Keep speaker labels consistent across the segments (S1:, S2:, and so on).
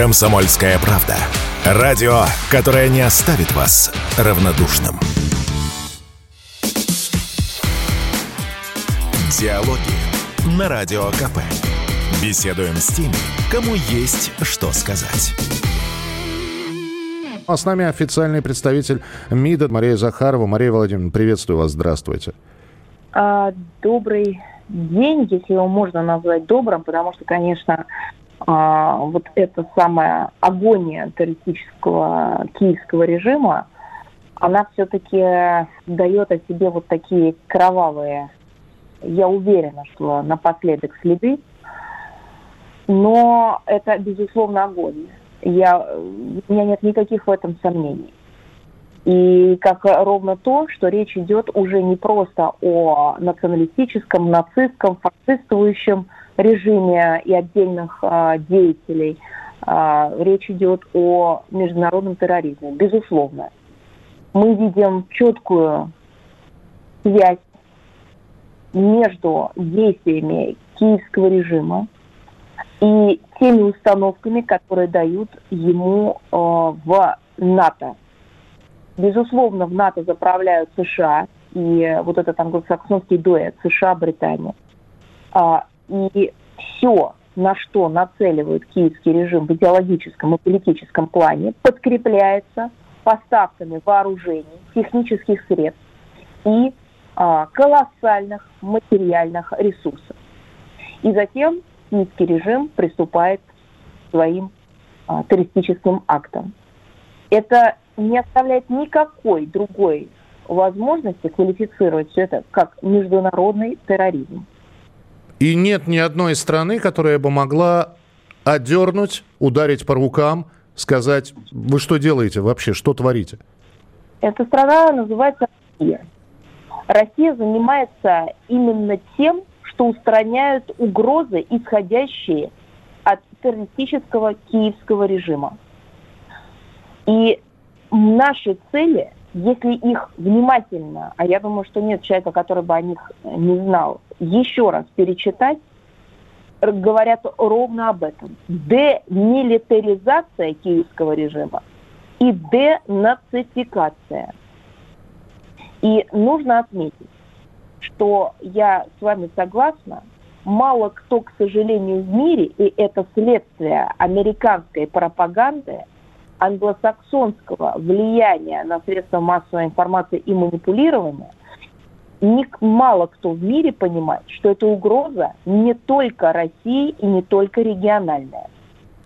S1: Комсомольская правда. Радио, которое не оставит вас равнодушным. Диалоги на Радио КП. Беседуем с теми, кому есть что сказать.
S2: А с нами официальный представитель МИДа Мария Захарова. Мария Владимировна, приветствую вас, здравствуйте.
S3: А, добрый день, если его можно назвать добрым, потому что, конечно, а, вот эта самая агония террористического киевского режима, она все-таки дает о себе вот такие кровавые, я уверена, что напоследок следы, но это, безусловно, агония. Я, у меня нет никаких в этом сомнений. И как ровно то, что речь идет уже не просто о националистическом, нацистском, фашистующем режиме и отдельных а, деятелей. А, речь идет о международном терроризме, безусловно. Мы видим четкую связь между действиями киевского режима и теми установками, которые дают ему э, в НАТО. Безусловно, в НАТО заправляют США и вот этот англосаксонский дуэт США-Британия. И все, на что нацеливают киевский режим в идеологическом и политическом плане, подкрепляется поставками вооружений, технических средств и а, колоссальных материальных ресурсов. И затем киевский режим приступает к своим а, террористическим актам. Это не оставляет никакой другой возможности квалифицировать все это как международный терроризм.
S2: И нет ни одной страны, которая бы могла одернуть, ударить по рукам, сказать, вы что делаете вообще, что творите?
S3: Эта страна называется Россия. Россия занимается именно тем, что устраняют угрозы, исходящие от террористического киевского режима. И наши цели, если их внимательно, а я думаю, что нет человека, который бы о них не знал, еще раз перечитать, говорят ровно об этом. Демилитаризация киевского режима и денацификация. И нужно отметить, что я с вами согласна, мало кто, к сожалению, в мире, и это следствие американской пропаганды, англосаксонского влияния на средства массовой информации и манипулирования, ник, мало кто в мире понимает, что эта угроза не только России и не только региональная.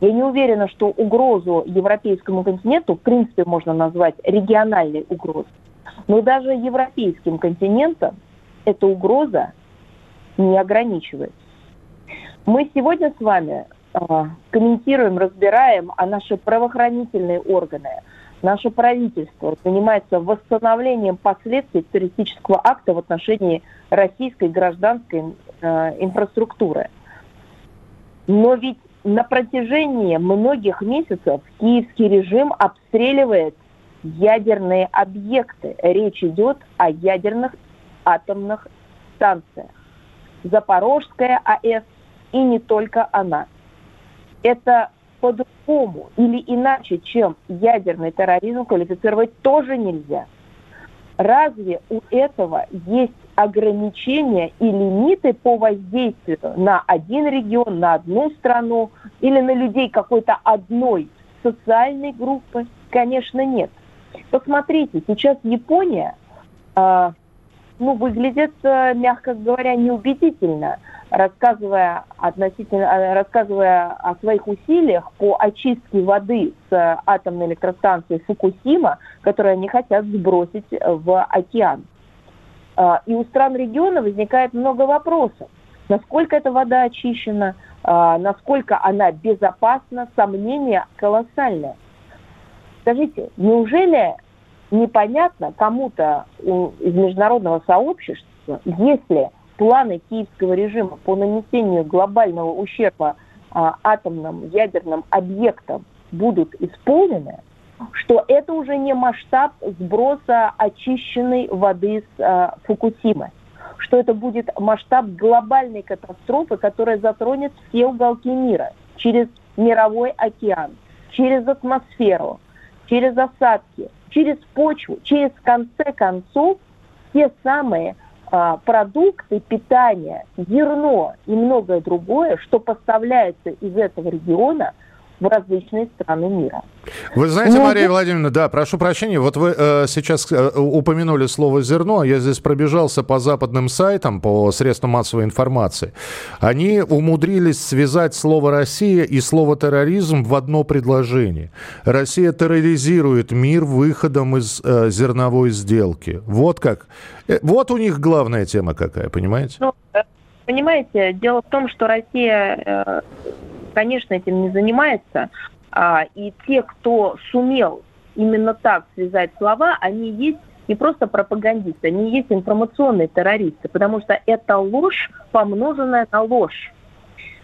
S3: Я не уверена, что угрозу европейскому континенту в принципе можно назвать региональной угрозой. Но даже европейским континентом эта угроза не ограничивается. Мы сегодня с вами комментируем, разбираем, а наши правоохранительные органы, наше правительство занимается восстановлением последствий террористического акта в отношении российской гражданской э, инфраструктуры. Но ведь на протяжении многих месяцев киевский режим обстреливает ядерные объекты. Речь идет о ядерных атомных станциях. Запорожская АЭС и не только она. Это по-другому или иначе, чем ядерный терроризм, квалифицировать тоже нельзя. Разве у этого есть ограничения и лимиты по воздействию на один регион, на одну страну или на людей какой-то одной социальной группы? Конечно, нет. Посмотрите, сейчас Япония э, ну, выглядит, э, мягко говоря, неубедительно, рассказывая, относительно, э, рассказывая о своих усилиях по очистке воды с атомной электростанции Фукусима, которую они хотят сбросить в океан. Э, и у стран региона возникает много вопросов. Насколько эта вода очищена, насколько она безопасна, сомнения колоссальные. Скажите, неужели непонятно кому-то из международного сообщества, если планы киевского режима по нанесению глобального ущерба а, атомным ядерным объектам будут исполнены, что это уже не масштаб сброса очищенной воды с а, Фукусимы, что это будет масштаб глобальной катастрофы, которая затронет все уголки мира через мировой океан – через атмосферу, через осадки, через почву, через, в конце концов, те самые а, продукты питания, зерно и многое другое, что поставляется из этого региона – в различные страны мира.
S2: Вы знаете, Но... Мария Владимировна, да, прошу прощения, вот вы э, сейчас э, упомянули слово «зерно», я здесь пробежался по западным сайтам, по средствам массовой информации. Они умудрились связать слово «Россия» и слово «терроризм» в одно предложение. Россия терроризирует мир выходом из э, зерновой сделки. Вот как. Э, вот у них главная тема какая, понимаете? Ну,
S3: э, понимаете, дело в том, что Россия э, конечно, этим не занимается. А, и те, кто сумел именно так связать слова, они есть не просто пропагандисты, они есть информационные террористы, потому что это ложь, помноженная на ложь.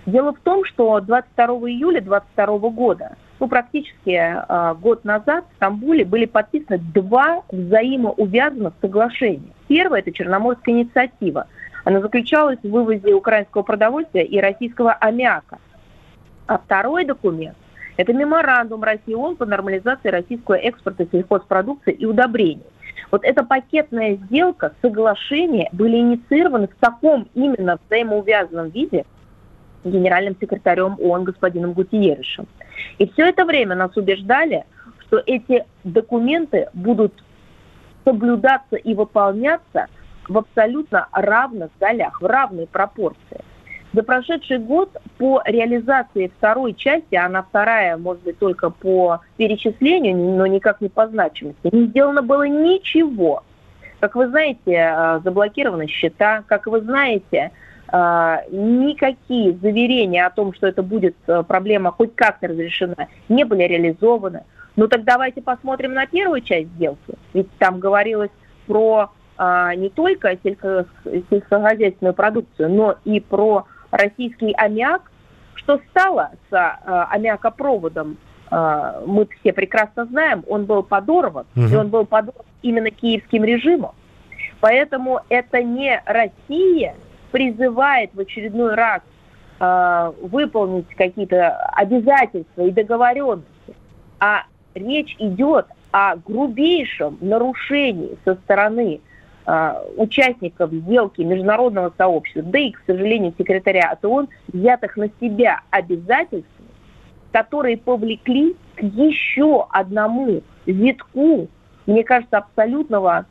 S3: Дело в том, что 22 июля 2022 года, ну, практически э, год назад в Стамбуле были подписаны два взаимоувязанных соглашения. Первое – это Черноморская инициатива. Она заключалась в вывозе украинского продовольствия и российского аммиака – а второй документ – это меморандум России ООН по нормализации российского экспорта сельхозпродукции и удобрений. Вот эта пакетная сделка, соглашение были инициированы в таком именно взаимоувязанном виде генеральным секретарем ООН господином Гутиеришем. И все это время нас убеждали, что эти документы будут соблюдаться и выполняться в абсолютно равных долях, в равной пропорции. За прошедший год по реализации второй части, она вторая, может быть, только по перечислению, но никак не по значимости, не сделано было ничего. Как вы знаете, э, заблокированы счета, как вы знаете, э, никакие заверения о том, что это будет э, проблема хоть как-то разрешена, не были реализованы. Ну так давайте посмотрим на первую часть сделки. Ведь там говорилось про не только сельскохозяйственную продукцию, но и про российский аммиак, что стало с э, аммиакопроводом, э, мы все прекрасно знаем, он был подорван, угу. и он был подорван именно киевским режимом. Поэтому это не Россия призывает в очередной раз э, выполнить какие-то обязательства и договоренности, а речь идет о грубейшем нарушении со стороны участников сделки международного сообщества, да и, к сожалению, секретаря ООН, взятых на себя обязательства, которые повлекли к еще одному витку, мне кажется, абсолютного,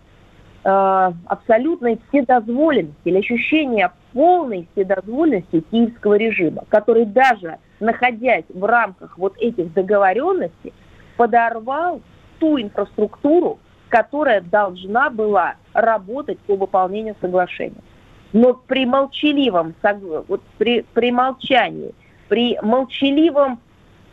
S3: э, абсолютной вседозволенности или ощущения полной вседозволенности киевского режима, который даже находясь в рамках вот этих договоренностей, подорвал ту инфраструктуру, которая должна была работать по выполнению соглашения. Но при молчаливом, вот при, при молчании, при молчаливом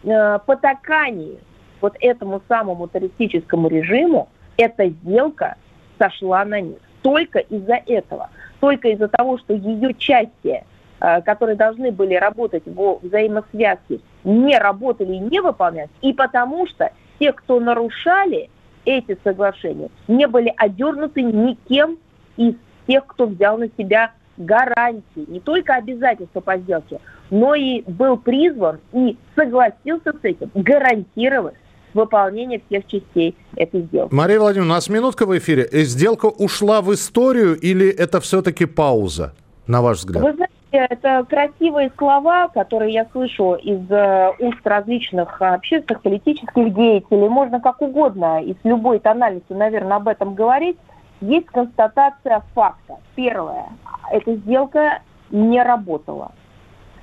S3: э, потакании вот этому самому террористическому режиму эта сделка сошла на них. Только из-за этого. Только из-за того, что ее части, э, которые должны были работать во взаимосвязке, не работали и не выполнялись. И потому что те, кто нарушали эти соглашения не были одернуты никем из тех, кто взял на себя гарантии, не только обязательства по сделке, но и был призван и согласился с этим гарантировать выполнение всех частей этой сделки.
S2: Мария Владимировна, у нас минутка в эфире. Сделка ушла в историю или это все-таки пауза, на ваш взгляд?
S3: Вы знаете, это красивые слова, которые я слышу из э, уст различных общественных, политических деятелей. Можно как угодно и с любой тональностью, наверное, об этом говорить. Есть констатация факта. Первое. Эта сделка не работала.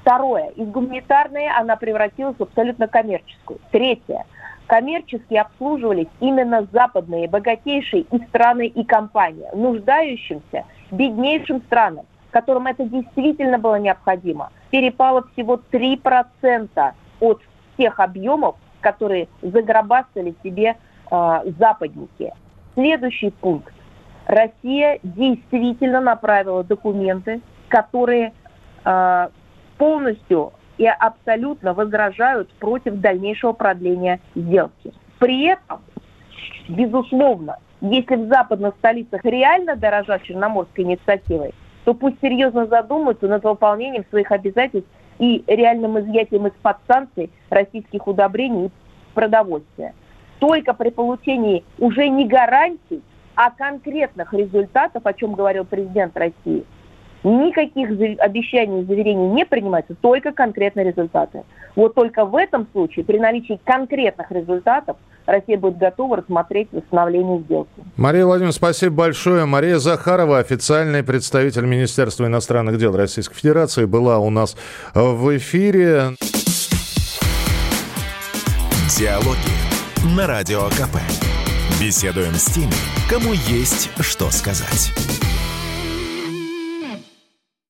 S3: Второе. Из гуманитарной она превратилась в абсолютно коммерческую. Третье. Коммерчески обслуживались именно западные, богатейшие и страны, и компании, нуждающимся, беднейшим странам которым это действительно было необходимо, перепало всего 3% от тех объемов, которые загробастали себе э, западники. Следующий пункт. Россия действительно направила документы, которые э, полностью и абсолютно возражают против дальнейшего продления сделки. При этом, безусловно, если в западных столицах реально дорожат Черноморской инициативой, то пусть серьезно задумаются над выполнением своих обязательств и реальным изъятием из-под санкций российских удобрений продовольствия. Только при получении уже не гарантий, а конкретных результатов, о чем говорил президент России, никаких обещаний и заверений не принимается, только конкретные результаты. Вот только в этом случае, при наличии конкретных результатов, Россия будет готова рассмотреть восстановление сделки.
S2: Мария Владимировна, спасибо большое. Мария Захарова, официальный представитель Министерства иностранных дел Российской Федерации, была у нас в эфире.
S1: Диалоги на Радио КП. Беседуем с теми, кому есть что сказать.